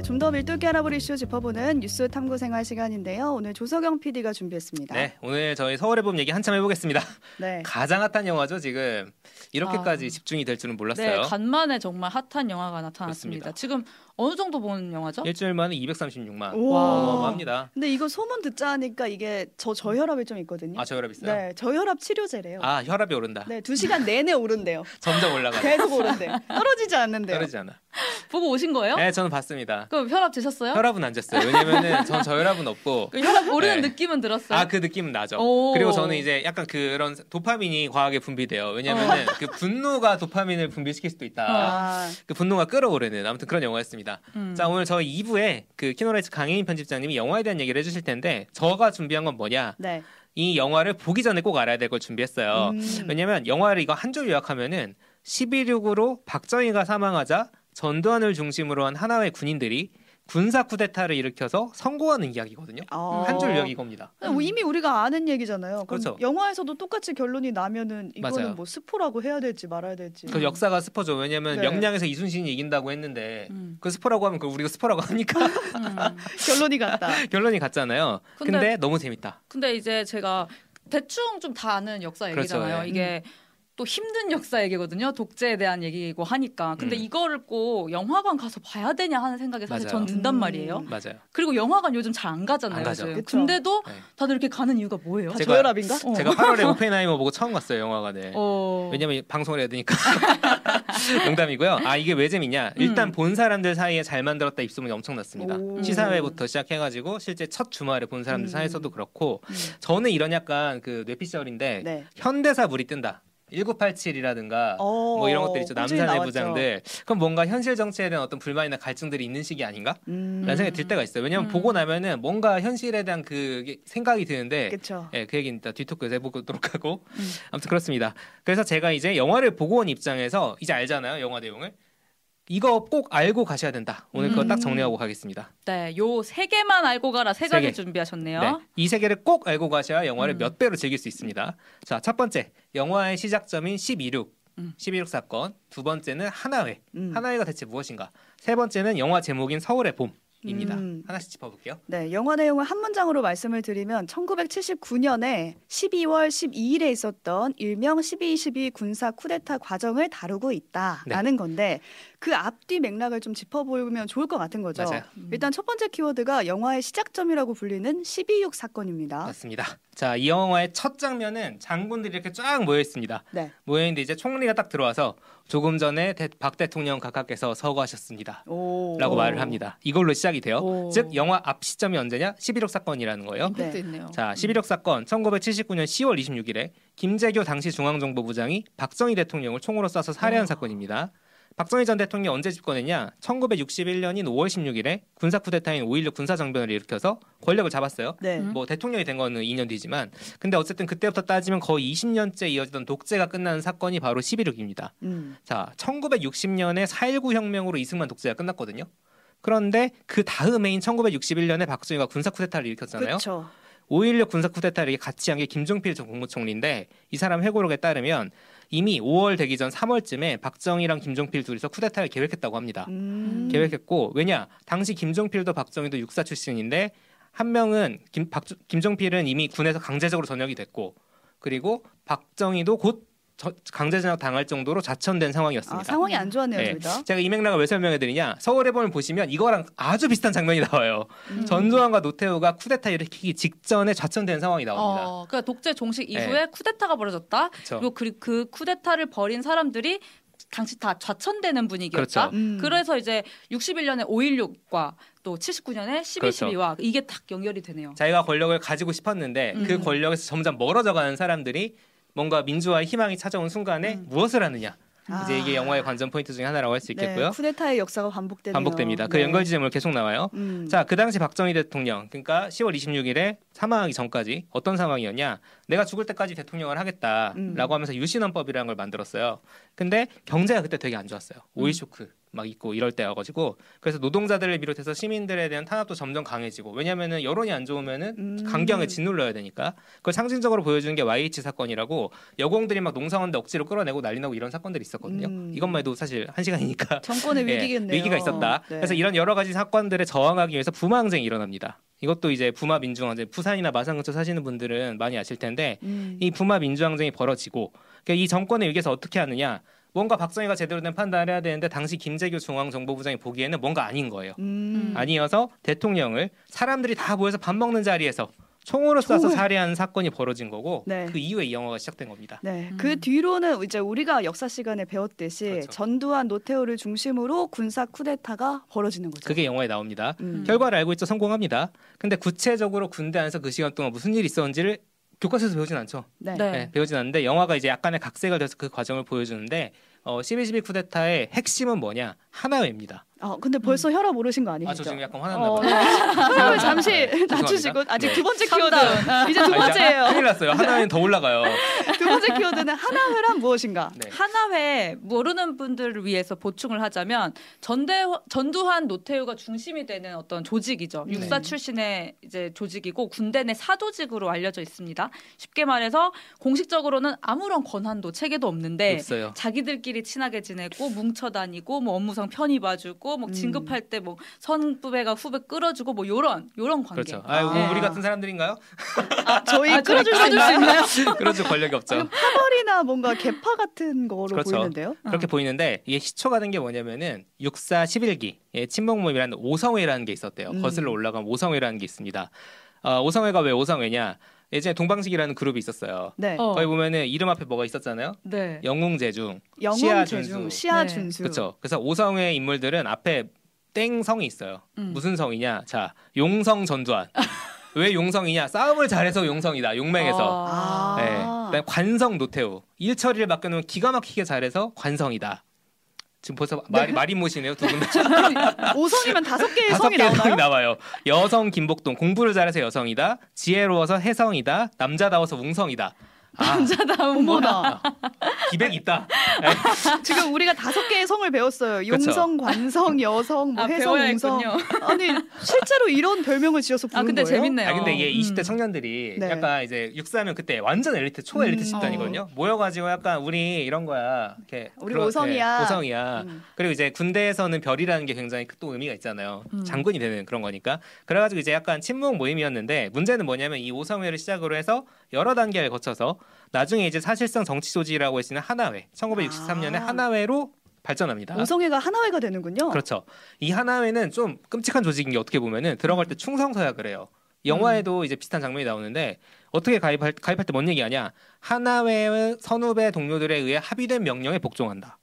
네, 좀 더 밀도 있게 알아볼 이슈 짚어보는 뉴스 탐구 생활 시간인데요. 오늘 조석영 PD가 준비했습니다. 네, 오늘 저희 서울의 봄 얘기 한참 해보겠습니다. 네. 가장 핫한 영화죠, 지금. 이렇게까지 아. 집중이 될 줄은 몰랐어요. 네, 간만에 정말 핫한 영화가 나타났습니다. 그렇습니다. 지금 어느 정도 본 영화죠? 일주일 만에 236만. 우와. 어마어마합니다. 근데 이거 소문 듣자 하니까 이게 저 저혈압이 좀 있거든요. 아, 저혈압 있어요? 네, 저혈압 치료제래요. 아, 혈압이 오른다. 네, 두 시간 내내 오른대요. 점점 올라가. 계속 오른대요. 떨어지지 않는데요. 떨어지지 않아. 보고 오신 거예요? 네, 저는 봤습니다. 그럼 혈압 재셨어요? 혈압은 안 쟀어요. 왜냐면은 전 저혈압은 없고. 그 혈압 오르는 네. 느낌은 들었어요. 아, 그 느낌은 나죠. 오. 그리고 저는 이제 약간 그런 도파민이 과하게 분비돼요. 왜냐면은 그 분노가 도파민을 분비시킬 수도 있다. 아, 그 분노가 끓어오르는 아무튼 그런 영화였습니다. 음. 자 오늘 저희 2부에 그 키노라이츠 강혜인 편집장님이 영화에 대한 얘기를 해주실 텐데 저가 준비한 건 뭐냐 네. 이 영화를 보기 전에 꼭 알아야 될 걸 준비했어요. 음. 왜냐면 영화를 이거 한 줄 요약하면은 11.6으로 박정희가 사망하자 전두환을 중심으로 한 하나의 군인들이 군사 쿠데타를 일으켜서 성공하는 이야기거든요. 어. 한줄 요약 이겁니다. 근데 뭐 이미 우리가 아는 얘기잖아요. 그럼 그렇죠. 영화에서도 똑같이 결론이 나면은 이거는 맞아요. 뭐 스포라고 해야 될지 말아야 될지. 그 역사가 스포죠. 왜냐면 네. 명량에서 이순신이 이긴다고 했는데 음. 그 스포라고 하면 그 우리가 스포라고 합니까? 음. 결론이 같다. 결론이 같잖아요. 근데, 근데 너무 재밌다. 근데 이제 제가 대충 좀 다 아는 역사 그렇죠, 얘기잖아요. 예. 이게 또 힘든 역사 얘기거든요. 독재에 대한 얘기고 하니까. 근데 음. 이거를 꼭 영화관 가서 봐야 되냐 하는 생각이 사실 맞아요. 전 든단 음. 말이에요. 맞아요. 그리고 영화관 요즘 잘 안 가잖아요. 안. 근데도 네. 다들 이렇게 가는 이유가 뭐예요? 다 제가- 저혈압인가? 어. 제가 8월에 오펜하이머 보고 처음 갔어요 영화관에. 어. 왜냐면 방송을 해야 되니까. 농담이고요. 아 이게 왜 재밌냐? 일단 음. 본 사람들 사이에 잘 만들었다 입소문이 엄청났습니다. 오. 시사회부터 시작해가지고 실제 첫 주말에 본 사람들 음. 사이에서도 그렇고 음. 저는 이런 약간 그 뇌피셜인데 네. 현대사 물이 뜬다. 1987이라든가 어, 뭐 이런 것들 있죠. 남산의. 부장들. 그럼 뭔가 현실 정치에 대한 어떤 불만이나 갈증들이 있는 시기 아닌가? 음. 라는 생각이 들 때가 있어요. 왜냐면 음. 보고 나면은 뭔가 현실에 대한 그 생각이 드는데. 예, 그 얘기는 이따 뒤토크에서 해보도록 하고 음. 아무튼 그렇습니다. 그래서 제가 이제 영화를 보고 온 입장에서 이제 알잖아요 영화 내용을 이거 꼭 알고 가셔야 된다. 오늘 그거 음. 딱 정리하고 가겠습니다. 네, 요 세 개만 알고 가라 세세 가지 개. 준비하셨네요. 네, 이 세 개를 꼭 알고 가셔야 영화를 음. 몇 배로 즐길 수 있습니다. 자, 첫 번째 영화의 시작점인 12.6 음. 12.6 사건. 두 번째는 하나회. 음. 하나회가 대체 무엇인가? 세 번째는 영화 제목인 서울의 봄 입니다. 음. 하나씩 짚어볼게요. 네, 영화 내용을 한 문장으로 말씀을 드리면 1979년에 12월 12일에 있었던 일명 12.22 군사 쿠데타 과정을 다루고 있다라는 건데 그 앞뒤 맥락을 좀 짚어보면 좋을 것 같은 거죠. 맞아요. 일단 첫 번째 키워드가 영화의 시작점이라고 불리는 12.6 사건입니다. 맞습니다. 자, 이 영화의 첫 장면은 장군들이 이렇게 쫙 모여 있습니다. 네. 모여 있는데 이제 총리가 딱 들어와서 조금 전에 대- 박 대통령 각하께서 서거하셨습니다. 오. 라고 말을 합니다. 이걸로 시작이 돼요. 오. 즉 영화 앞 시점이 언제냐? 11.6 사건이라는 거예요. 네. 자, 11.6 사건 1979년 10월 26일에 김재규 당시 중앙정보부장이 박정희 대통령을 총으로 쏴서 살해한 와. 사건입니다. 박정희 전 대통령이 언제 집권했냐? 1961년인 5월 16일에 군사 쿠데타인 5.16 군사 정변을 일으켜서 권력을 잡았어요. 네. 음. 뭐 대통령이 된 거는 2년 뒤지만 근데 어쨌든 그때부터 따지면 거의 20년째 이어지던 독재가 끝나는 사건이 바로 11.6입니다. 음. 자, 1960년에 4.19 혁명으로 이승만 독재가 끝났거든요. 그런데 그 다음해인 1961년에 박정희가 군사 쿠데타를 일으켰잖아요. 그렇죠. 5.16 군사 쿠데타를 같이 한 게 김종필 전 국무총리인데 이 사람 회고록에 따르면 이미 5월 되기 전 3월쯤에 박정희랑 김종필 둘이서 쿠데타를 계획했다고 합니다. 음. 계획했고 왜냐 당시 김종필도 박정희도 육사 출신인데 한 명은 김, 박, 김종필은 이미 군에서 강제적으로 전역이 됐고 그리고 박정희도 곧 저- 강제 전역 당할 정도로 자천된 아, 상황이었습니다. 상황이 안 좋았네요, 네. 둘 다. 제가 이 맥락을 왜 설명해 드리냐 서울의 봄을 보시면 이거랑 아주 비슷한 장면이 나와요. 음. 전두환과 노태우가 쿠데타 일으키기 직전에 자천된 상황이 나옵니다. 어, 그러니까 독재 종식 네. 이후에 쿠데타가 벌어졌다. 그렇죠. 그리고 그, 그 쿠데타를 벌인 사람들이 당시 다 좌천되는 분위기였다. 그렇죠. 음. 그래서 이제 61년에 5.16과 또 79년에 12.12와 그렇죠. 이게 딱 연결이 되네요. 자기가 권력을 가지고 싶었는데 그 음. 권력에서 점점 멀어져 가는 사람들이 뭔가 민주화의 희망이 찾아온 순간에 음. 무엇을 하느냐 아. 이제 이게 영화의 관전 포인트 중에 하나라고 할 수 있겠고요. 네, 쿠데타의 역사가 반복되네요. 반복됩니다. 그 네. 연결 지점으로 계속 나와요. 음. 자, 그 당시 박정희 대통령, 그러니까 10월 26일에 사망하기 전까지 어떤 상황이었냐? 내가 죽을 때까지 대통령을 하겠다라고 음. 하면서 유신헌법이라는 걸 만들었어요. 근데 경제가 그때 되게 안 좋았어요. 오일 음. 쇼크 막 있고 이럴 때여가지고 그래서 노동자들을 비롯해서 시민들에 대한 탄압도 점점 강해지고 왜냐하면은 여론이 안 좋으면은 음. 강경에 짓눌러야 되니까 그걸 상징적으로 보여주는 게 YH 사건이라고 여공들이 막 농사원데 억지로 끌어내고 난리나고 이런 사건들이 있었거든요. 음. 이것만 해도 사실 한 시간이니까 정권의 예, 위기겠네요. 위기가 있었다. 네. 그래서 이런 여러 가지 사건들에 저항하기 위해서 부마 항쟁이 일어납니다. 이것도 이제 부마 민주항쟁 부산이나 마산 근처 사시는 분들은 많이 아실 텐데 음. 이 부마 민주항쟁이 벌어지고 그러니까 이 정권의 위기에서 어떻게 하느냐 뭔가 박정희가 제대로 된 판단을 해야 되는데 당시 김재규 중앙정보부장이 보기에는 뭔가 아닌 거예요. 음. 아니어서 대통령을 사람들이 다 모여서 밥 먹는 자리에서 총으로 쏴서 총을. 살해하는 사건이 벌어진 거고 네. 그 이후에 이 영화가 시작된 겁니다. 네, 음. 그 뒤로는 이제 우리가 역사 시간에 배웠듯이 그렇죠. 전두환 노태우를 중심으로 군사 쿠데타가 벌어지는 거죠. 그게 영화에 나옵니다. 음. 결과를 알고 있죠. 성공합니다. 근데 구체적으로 군대 안에서 그 시간 동안 무슨 일이 있었는지를 교과서에서 배우진 않죠. 네. 네. 네, 배우진 않는데 영화가 이제 약간의 각색을 돼서 그 과정을 보여주는데 어, 12.12 쿠데타의 핵심은 뭐냐? 하나회입니다. 어, 근데 벌써 혈압 오르신 거 아니시죠? 아, 저 지금 약간 화났나 어, 봐요. 네. 혈압을 잠시 죄송합니다. 낮추시고 아직 네. 두 번째 키워드. 이제 두 아, 번째예요. 큰일 났어요. 하나회는 더 올라가요. 두 번째 키워드는 하나회란 무엇인가? 네. 하나회 모르는 분들을 위해서 보충을 하자면 전대 전두환 노태우가 중심이 되는 어떤 조직이죠. 네. 육사 출신의 이제 조직이고 군대 내 사조직으로 알려져 있습니다. 쉽게 말해서 공식적으로는 아무런 권한도 체계도 없는데 없어요. 자기들끼리 친하게 지내고 뭉쳐 다니고 뭐 업무상 편히 봐주고 뭐 음. 진급할 때 뭐 선후배가 후배 끌어주고 뭐 요런 요런 관계. 그렇죠. 아, 뭐 아. 우리 같은 사람들인가요? 아, 저희 아, 저희 끌어줄 수 있나요? 그렇죠. 권력이 없죠. 파벌이나 뭔가 개파 같은 거로 그렇죠. 보이는데요. 그렇게 보이는데 이게 시초가 된 게 뭐냐면은 육사 11기 예, 친목 모임이라는 오성회라는 게 있었대요. 음. 거슬러 올라간 오성회라는 게 있습니다. 어, 오성회가 왜 오성회냐? 예전에 동방식이라는 그룹이 있었어요. 네. 어. 거기 보면은 이름 앞에 뭐가 있었잖아요. 네. 영웅제중, 영웅 시아준수. 제중, 시아 네. 준수. 그렇죠. 그래서 오성회 인물들은 앞에 땡 성이 있어요. 음. 무슨 성이냐? 자, 용성 전두환. 왜 용성이냐? 싸움을 잘해서 용성이다. 용맹해서. 아. 네. 관성 노태우. 일 처리를 맡겨놓으면 기가 막히게 잘해서 관성이다. 지금 벌써 말이 말이 못이네요 두 분. 다. 오성이면 다섯 개의 다섯 성이 개의 성이 나오나요? 나와요. 여성 김복동 공부를 잘해서 여성이다. 지혜로워서 혜성이다. 남자다워서 웅성이다. 아 남자다운? 어머나. 기백 있다. 지금 우리가 다섯 개의 성을 배웠어요. 용성, 관성, 여성, 뭐 아, 해성. 했군요. 아니 실제로 이런 별명을 지어서 부른 아 근데 거예요? 재밌네요. 아 근데 이게 음. 20대 청년들이 네. 약간 이제 육사하면 그때 완전 엘리트 초 엘리트 음, 집단이거든요. 모여가지고 약간 우리 이런 거야. 이렇게 우리 그런- 오성이야. 네, 오성이야. 음. 그리고 이제 군대에서는 별이라는 게 굉장히 또 의미가 있잖아요. 음. 장군이 되는 그런 거니까. 그래가지고 이제 약간 친목 모임이었는데 문제는 뭐냐면 이 오성회를 시작으로 해서 여러 단계를 거쳐서 나중에 이제 사실상 정치 조직이라고 할 수 있는 하나회, 1963년에 아. 하나회로 발전합니다. 오성애가 하나회가 되는군요. 그렇죠. 이 하나회는 좀 끔찍한 조직인 게 어떻게 보면은 들어갈 때 충성 서약을 해요. 영화에도 이제 비슷한 장면이 나오는데 어떻게 가입할, 가입할 때 뭔 얘기하냐? 하나회의 선후배 동료들에 의해 합의된 명령에 복종한다.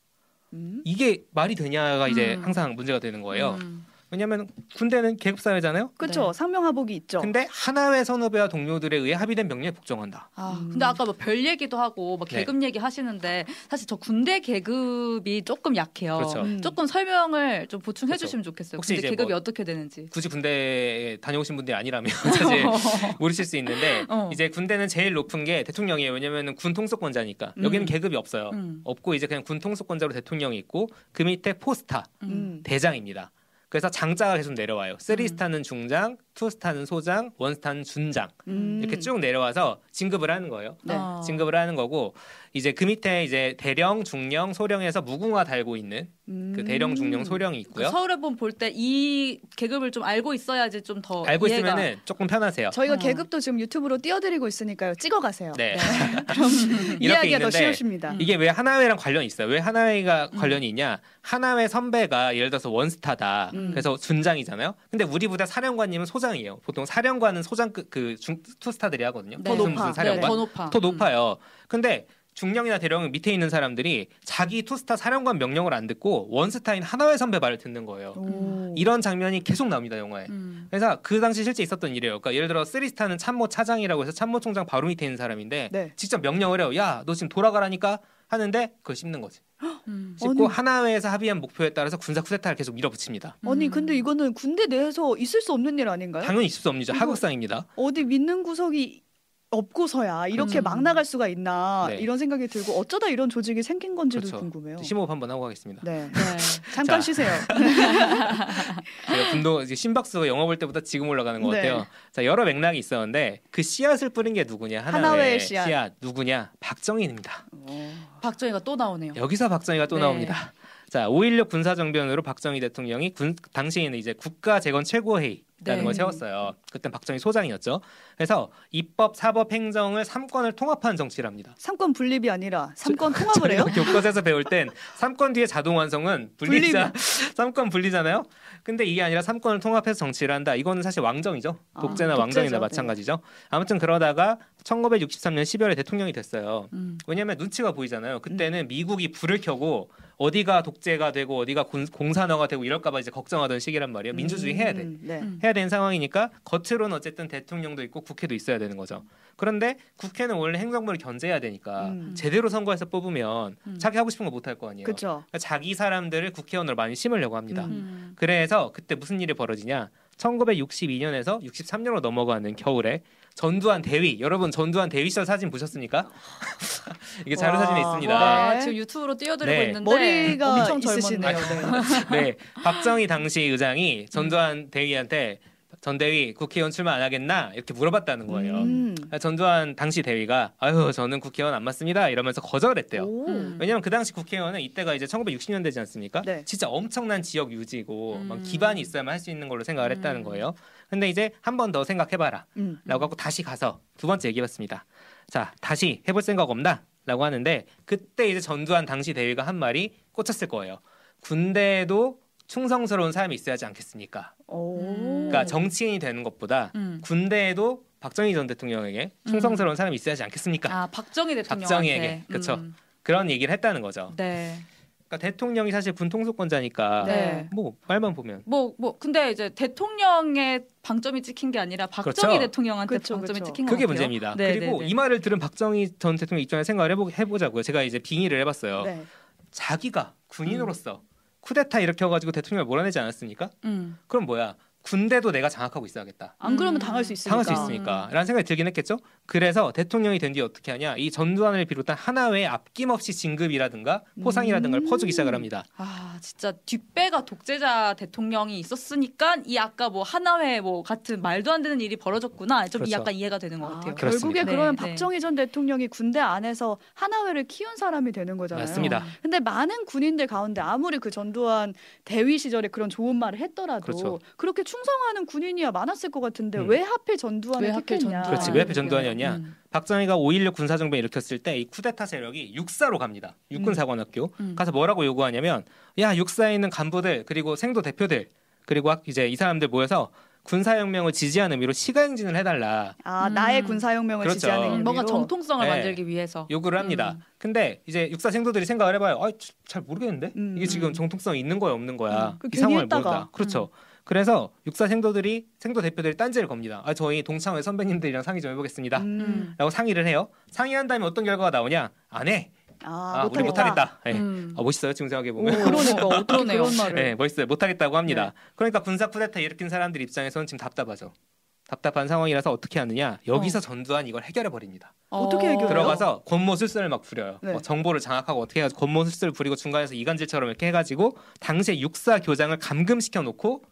음. 이게 말이 되냐가 이제 음. 항상 문제가 되는 거예요. 음. 왜냐하면 군대는 계급 사회잖아요. 그렇죠. 네. 상명하복이 있죠. 근데 하나회 선후배와 동료들에 의해 합의된 명령에 복종한다. 아, 근데 아까 뭐 별 얘기도 하고 막 네. 계급 얘기 하시는데 사실 저 군대 계급이 조금 약해요. 그렇죠. 음. 조금 설명을 좀 보충해 그렇죠. 주시면 좋겠어요. 혹시 군대 계급이 뭐- 어떻게 되는지. 굳이 군대에 다녀오신 분들이 아니라면 사실 모르실 수 있는데 어. 이제 군대는 제일 높은 게 대통령이에요. 왜냐면은 군 통수권자니까 여기는 음. 계급이 없어요. 음. 없고 이제 그냥 군 통수권자로 대통령이 있고 그 밑에 포스타 음. 음. 대장입니다. 그래서 장자가 계속 내려와요. three 음. star는 중장, two star는 소장, one star는 준장 음. 이렇게 쭉 내려와서 진급을 하는 거예요. 네. 어. 진급을 하는 거고 이제 그 밑에 이제 대령, 중령, 소령에서 무궁화 달고 있는 음. 그 대령, 중령, 소령이 그 있고요. 서울의 봄 볼 때 이 계급을 좀 알고 있어야지 좀 더 알고 이해가. 있으면은 조금 편하세요. 저희가 어. 계급도 지금 유튜브로 띄워드리고 있으니까요. 찍어 가세요. 네. 그럼 이렇게 이해하기가 더 있는데 쉬우십니다. 음. 이게 왜 하나회랑 관련이 있어요? 왜 하나회가 음. 관련이 있냐? 하나회 선배가 예를 들어서 one star다. 음. 그래서 준장이잖아요. 근데 우리 부대 사령관님은 소장이에요. 보통 사령관은 소장 그, 그 중, two star들이 하거든요. 네. 더 무슨 높아. 무슨 사령관 네, 더 높아. 더 높아요. 근데 중령이나 대령 밑에 있는 사람들이 자기 투스타 사령관 명령을 안 듣고 원스타인 하나회 선배 말을 듣는 거예요. 오. 이런 장면이 계속 나옵니다 영화에. 음. 그래서 그 당시 실제 있었던 일이에요. 그러니까 예를 들어 쓰리스타는 참모 차장이라고 해서 참모 총장 바로 밑에 있는 사람인데 네. 직접 명령을 해요. 야, 너 지금 돌아가라니까 하는데 그걸 씹는 거지. 음. 씹고 아니. 하나회에서 합의한 목표에 따라서 군사 쿠데타를 계속 밀어붙입니다. 아니 음. 근데 이거는 군대 내에서 있을 수 없는 일 아닌가요? 당연히 있을 수 없는 일이죠. 이거- 하극상입니다. 어디 믿는 구석이 없고서야 이렇게 음. 막 나갈 수가 있나 네. 이런 생각이 들고 어쩌다 이런 조직이 생긴 건지도 그렇죠. 궁금해요. 심호흡 한번 하고 가겠습니다. 네. 네. 잠깐 자. 쉬세요. 제가 분노 이제 심박수가 영화 볼 때보다 지금 올라가는 것 네. 같아요. 자 여러 맥락이 있었는데 그 씨앗을 뿌린 게 누구냐 하나의, 하나회의 씨앗. 누구냐 박정희입니다. 어. 박정희가 또 나오네요. 여기서 박정희가 또 네. 나옵니다. 자, 5.16 군사정변으로 박정희 대통령이 군, 당시에는 이제 국가 재건 최고회의 라는 네. 걸 세웠어요. 그때 박정희 소장이었죠. 그래서 입법, 사법, 행정을 삼권을 통합한 정치를 합니다. 삼권 분립이 아니라 삼권 통합을 해요? 교과서에서 배울 땐 삼권 뒤에 자동 완성은 분리자 삼권 분리잖아요. 근데 이게 아니라 삼권을 통합해서 정치를 한다. 이거는 사실 왕정이죠. 아, 독재나 독재죠. 왕정이나 네. 마찬가지죠. 아무튼 그러다가 1963년 12월에 대통령이 됐어요. 음. 왜냐하면 눈치가 보이잖아요. 그때는 미국이 불을 켜고 어디가 독재가 되고 어디가 군- 공산화가 되고 이럴까봐 이제 걱정하던 시기란 말이에요. 민주주의 해야 돼. 음, 네. 음. 해야 되는 상황이니까 겉으로는 어쨌든 대통령도 있고 국회도 있어야 되는 거죠. 그런데 국회는 원래 행정부를 견제해야 되니까 음. 제대로 선거해서 뽑으면 음. 자기 하고 싶은 거 못 할 거 아니에요. 그러니까 자기 사람들을 국회의원으로 많이 심으려고 합니다. 음. 음. 그래서 그때 무슨 일이 벌어지냐? 1962년에서 63년으로 넘어가는 겨울에 전두환 대위 여러분 전두환 대위 시절 사진 보셨습니까? 이게 자료 와. 사진에 있습니다. 와, 네. 지금 유튜브로 띄워드리고 네. 있는데 머리가 엄청 있으시네요. 젊었네요. 네. 네, 박정희 당시 의장이 전두환 대위한테 전 대위 국회의원 출마 안 하겠나 이렇게 물어봤다는 거예요. 음. 전두환 당시 대위가 아유 저는 국회의원 안 맞습니다 이러면서 거절했대요. 오. 음. 왜냐면 그 당시 국회의원은 이때가 이제 1960년대지 않습니까? 네. 진짜 엄청난 지역 유지고 음. 막 기반이 있어야만 할 수 있는 걸로 생각을 했다는 음. 거예요. 근데 이제 한 번 더 생각해봐라. 음. 라고 하고 다시 가서 두 번째 얘기해봤습니다. 자 다시 해볼 생각 없나? 라고 하는데 그때 이제 전두환 당시 대위가 한 말이 꽂혔을 거예요. 군대에도 충성스러운 사람이 있어야지 않겠습니까? 오. 그러니까 정치인이 되는 것보다 음. 군대에도 박정희 전 대통령에게 충성스러운 사람이 있어야지 않겠습니까? 아 박정희 박정희에게, 그쵸. 음. 그런 얘기를 했다는 거죠. 네. 그러니까 대통령이 사실 군 통수권자니까 네. 뭐 말만 보면 뭐뭐 근데 이제 대통령의 방점이 찍힌 게 아니라 박정희 그렇죠. 대통령한테 그쵸, 방점이 그쵸. 찍힌 것 그게 같아요. 문제입니다. 네, 그리고 네, 네. 이 말을 들은 박정희 전 대통령 입장에 생각을 해보, 해보자고요. 제가 이제 빙의를 해봤어요. 네. 자기가 군인으로서 쿠데타 일으켜가지고 대통령을 몰아내지 않았습니까? 음. 그럼 뭐야? 군대도 내가 장악하고 있어야겠다. 안 그러면 음. 당할 수 있으니까. 당할 수 있으니까 라는 생각이 들긴 했겠죠. 그래서 대통령이 된 뒤에 어떻게 하냐? 이 전두환을 비롯한 하나회에 아낌없이 진급이라든가 포상이라든가 를 음. 퍼주기 시작을 합니다. 아 진짜 뒷배가 독재자 대통령이 있었으니까 이 아까 뭐 하나회 뭐 같은 말도 안 되는 일이 벌어졌구나 좀이 그렇죠. 약간 이해가 되는 것 아, 같아요. 그렇습니다. 결국에 네, 그러면 네. 박정희 전 대통령이 군대 안에서 하나회를 키운 사람이 되는 거잖아요. 맞습니다. 근데 많은 군인들 가운데 아무리 그 전두환 대위 시절에 그런 좋은 말을 했더라도 그렇죠. 그렇게 충 성하는 군인이야 많았을 것 같은데 음. 왜 하필 전두환을 왜 하필 택했냐? 전두환. 그렇지 왜 하필 전두환이었냐? 음. 박정희가 5.16 군사정변 일으켰을 때 이 쿠데타 세력이 육사로 갑니다. 육군사관학교 음. 가서 뭐라고 요구하냐면 야 육사에 있는 간부들 그리고 생도 대표들 그리고 이제 이 사람들 모여서 군사혁명을 지지하는 의미로 시가행진을 해달라 아 음. 나의 군사혁명을 그렇죠. 지지하는 음, 의미로 뭔가 정통성을 네. 만들기 위해서 요구를 합니다. 음. 근데 이제 육사 생도들이 생각을 해봐요. 아, 잘 모르겠는데 음. 이게 지금 정통성이 있는 거야 없는 거야 음. 그이 상황을 했다가. 모른다. 그렇죠. 그래서 육사 생도들이 생도 대표들이 딴지를 겁니다. 아 저희 동창회 선배님들이랑 상의 좀 해보겠습니다. 음. 라고 상의를 해요. 상의한 다음에 어떤 결과가 나오냐? 안 해. 아, 아, 우리 못하겠다. 네. 음. 아, 멋있어요 지금 생각해 오, 보면. 그러니까 그러네요. 네, 멋있어요. 못하겠다고 합니다. 그러니까 군사 쿠데타 일으킨 사람들 입장에서는 지금 답답하죠. 답답한 상황이라서 어떻게 하느냐? 여기서 전두환 이걸 해결해 버립니다. 어 떻게 해결해요? 들어가서 권모술사를 막 부려요. 네. 뭐 정보를 장악하고 어떻게 해가지고 권모술사를 부리고 중간에서 이간질처럼 이렇게 해가지고 당시에 육사 교장을 감금시켜 놓고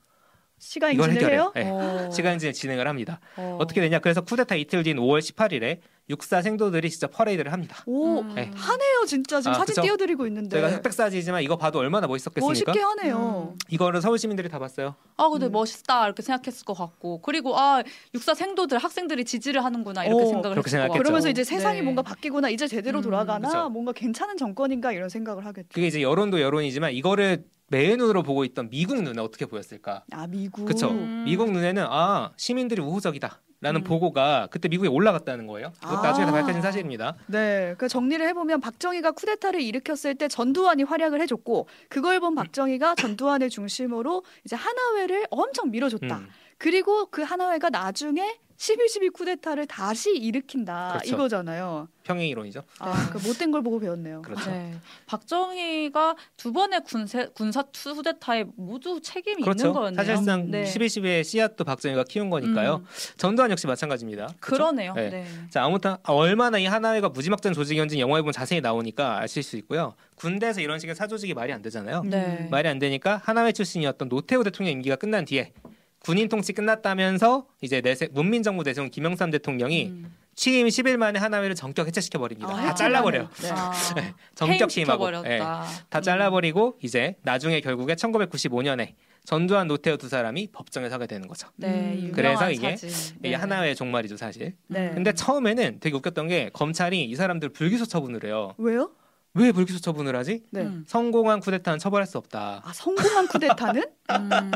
시간 이걸 해결해요. 해요? 네. 어. 시간진을 진행을 합니다. 어. 어떻게 되냐? 그래서 쿠데타 이틀 뒤인 5월 18일에 육사 생도들이 진짜 퍼레이드를 합니다. 오 음. 네. 하네요 진짜 지금 아, 사진 그쵸? 띄워드리고 있는데 저희가 흑백 사진이지만 이거 봐도 얼마나 멋있었겠습니까? 멋있게 하네요. 음. 이거를 서울 시민들이 다 봤어요. 아 근데 음. 멋있다 이렇게 생각했을 것 같고 그리고 아 육사 생도들 학생들이 지지를 하는구나 이렇게 오, 생각을 그렇게 했을 것 생각했죠. 같고 그러면서 이제 세상이 네. 뭔가 바뀌구나 이제 제대로 음, 돌아가나 그쵸. 뭔가 괜찮은 정권인가 이런 생각을 하겠죠. 그게 이제 여론도 여론이지만 이거를 매의 눈으로 보고 있던 미국 눈에 어떻게 보였을까? 아 미국. 그쵸? 음. 미국 눈에는 아 시민들이 우호적이다. 라는 음. 보고가 그때 미국에 올라갔다는 거예요. 그것도 아. 나중에 다 밝혀진 사실입니다. 네, 그 정리를 해보면 박정희가 쿠데타를 일으켰을 때 전두환이 활약을 해줬고 그걸 본 박정희가 전두환을 중심으로 이제 하나회를 엄청 밀어줬다. 음. 그리고 그 하나회가 나중에 12.12 쿠데타를 다시 일으킨다 그렇죠. 이거잖아요. 평행 이론이죠. 아, 그 못된 걸 보고 배웠네요. 그렇죠. 네. 박정희가 두 번의 군세, 군사 투데타에 모두 책임이 있는 그렇죠. 거였네요. 사실상 네. 12.12의 씨앗도 박정희가 키운 거니까요. 음, 전두환 역시 마찬가지입니다. 그렇죠? 그러네요. 네. 네. 자, 아무튼 얼마나 이 하나회가 무지막지한 조직이었는지 영화에 보면 자세히 나오니까 아실 수 있고요. 군대에서 이런 식의 사조직이 말이 안 되잖아요. 네. 말이 안 되니까 하나회 출신이었던 노태우 대통령 임기가 끝난 뒤에 군인 통치 끝났다면서 이제 내세, 문민정부 내세운 김영삼 대통령이 음. 취임 10일 만에 하나회를 전격 해체시켜 버립니다. 아, 다 잘라버려요. 네. 아, 전격 취임하고. 예, 다 잘라버리고 이제 나중에 결국에 1995년에 전두환 노태우 두 사람이 법정에 서게 되는 거죠. 네, 음. 유명한 그래서 이게. 이게 네. 하나회의 종말이죠 사실. 네. 근데 처음에는 되게 웃겼던 게 검찰이 이 사람들 불기소 처분을 해요. 왜요? 왜 불기소 처분을 하지? 네. 음. 성공한 쿠데타는 처벌할 수 없다. 아 성공한 쿠데타는? 음.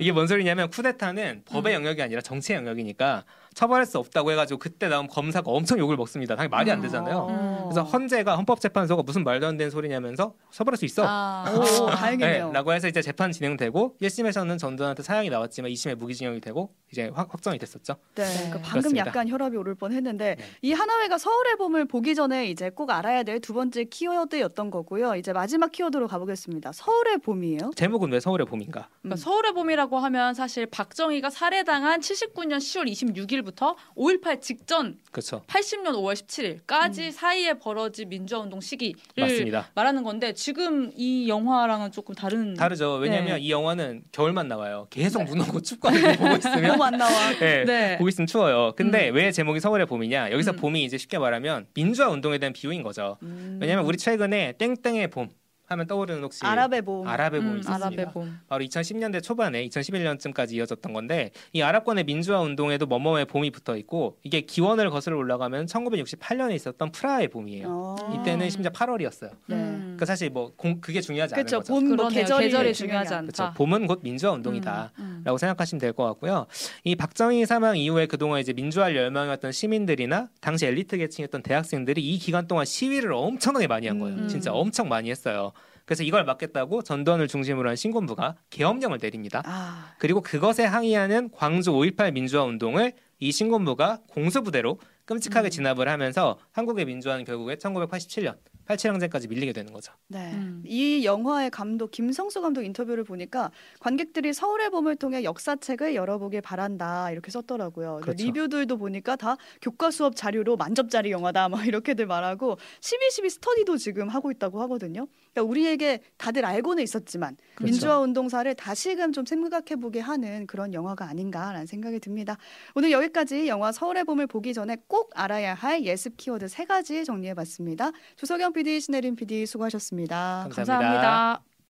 이게 뭔 소리냐면 쿠데타는 법의 영역이 아니라 정치의 영역이니까 처벌할 수 없다고 해가지고 그때 나온 검사가 엄청 욕을 먹습니다. 당연히 말이 안 되잖아요. 어. 그래서 헌재가 헌법재판소가 무슨 말도 안 되는 소리냐면서 처벌할 수 있어. 아. 오, 다행이네요. 네, 라고 해서 이제 재판 진행되고 1심에서는 전두환한테 사형이 나왔지만 2심에 무기징역이 되고 이제 확, 확정이 됐었죠. 네, 네. 그러니까 방금 그렇습니다. 약간 혈압이 오를 뻔했는데 네. 이 하나회가 서울의 봄을 보기 전에 이제 꼭 알아야 될 두 번째 키워드였던 거고요. 이제 마지막 키워드로 가보겠습니다. 서울의 봄이에요. 제목은 왜 서울의 봄인가? 그러니까 서울의 봄이라고 하면 사실 박정희가 살해당한 79년 10월 26일 부터 5.18 직전 그렇죠. 80년 5월 17일까지 음. 사이에 벌어진 민주화운동 시기를 맞습니다. 말하는 건데 지금 이 영화랑은 조금 다른 다르죠. 왜냐하면 네. 이 영화는 겨울만 나와요. 계속 눈 오고 춥고 하는 거 보고 있으면 너무 안 나와. 네, 네. 보고 있으면 추워요. 근데 음. 왜 제목이 서울의 봄이냐? 여기서 음. 봄이 이제 쉽게 말하면 민주화 운동에 대한 비유인 거죠. 음. 왜냐하면 우리 최근에 땡땡의 봄 하면 떠오르는 혹시 아랍의 봄. 아랍의 봄이 음, 있었습니다. 아랍의 봄. 바로 2010년대 초반에 2011년쯤까지 이어졌던 건데 이 아랍권의 민주화 운동에도 뭐뭐의 봄이 붙어 있고 이게 기원을 거슬러 올라가면 1968년에 있었던 프라하의 봄이에요. 어. 이때는 심지어 8월이었어요. 네. 음. 그 사실 뭐 공- 그게 중요하지 않은 그렇죠. 거죠. 봄 뭐. 계절이, 계절이 중요하지 않- 않다. 그렇죠. 봄은 곧 민주화 운동이다. 음. 라고 생각하시면 될 것 같고요. 이 박정희 사망 이후에 그동안 이제 민주화를 열망했던 시민들이나 당시 엘리트 계층이었던 대학생들이 이 기간 동안 시위를 엄청나게 많이 한 거예요. 음. 진짜 엄청 많이 했어요. 그래서 이걸 막겠다고 전두환을 중심으로 한 신군부가 계엄령을 내립니다. 아, 그리고 그것에 항의하는 광주 5.18 민주화 운동을 이 신군부가 공수부대로 끔찍하게 음. 진압을 하면서 한국의 민주화는 결국에 1987년 87항쟁까지 밀리게 되는 거죠. 네. 음. 이 영화의 감독 김성수 감독 인터뷰를 보니까 관객들이 서울의 봄을 통해 역사책을 열어보길 바란다 이렇게 썼더라고요. 그렇죠. 리뷰들도 보니까 다 교과 수업 자료로 만접짜리 영화다 막 이렇게들 말하고 12.12 스터디도 지금 하고 있다고 하거든요. 그러니까 우리에게 다들 알고는 있었지만 그렇죠. 민주화 운동사를 다시금 좀 생각해보게 하는 그런 영화가 아닌가라는 생각이 듭니다. 오늘 여기까지 영화 서울의 봄을 보기 전에 꼭 알아야 할 예습 키워드 세 가지 정리해봤습니다. 조석영 PD, 신혜림 PD 수고하셨습니다. 감사합니다. 감사합니다.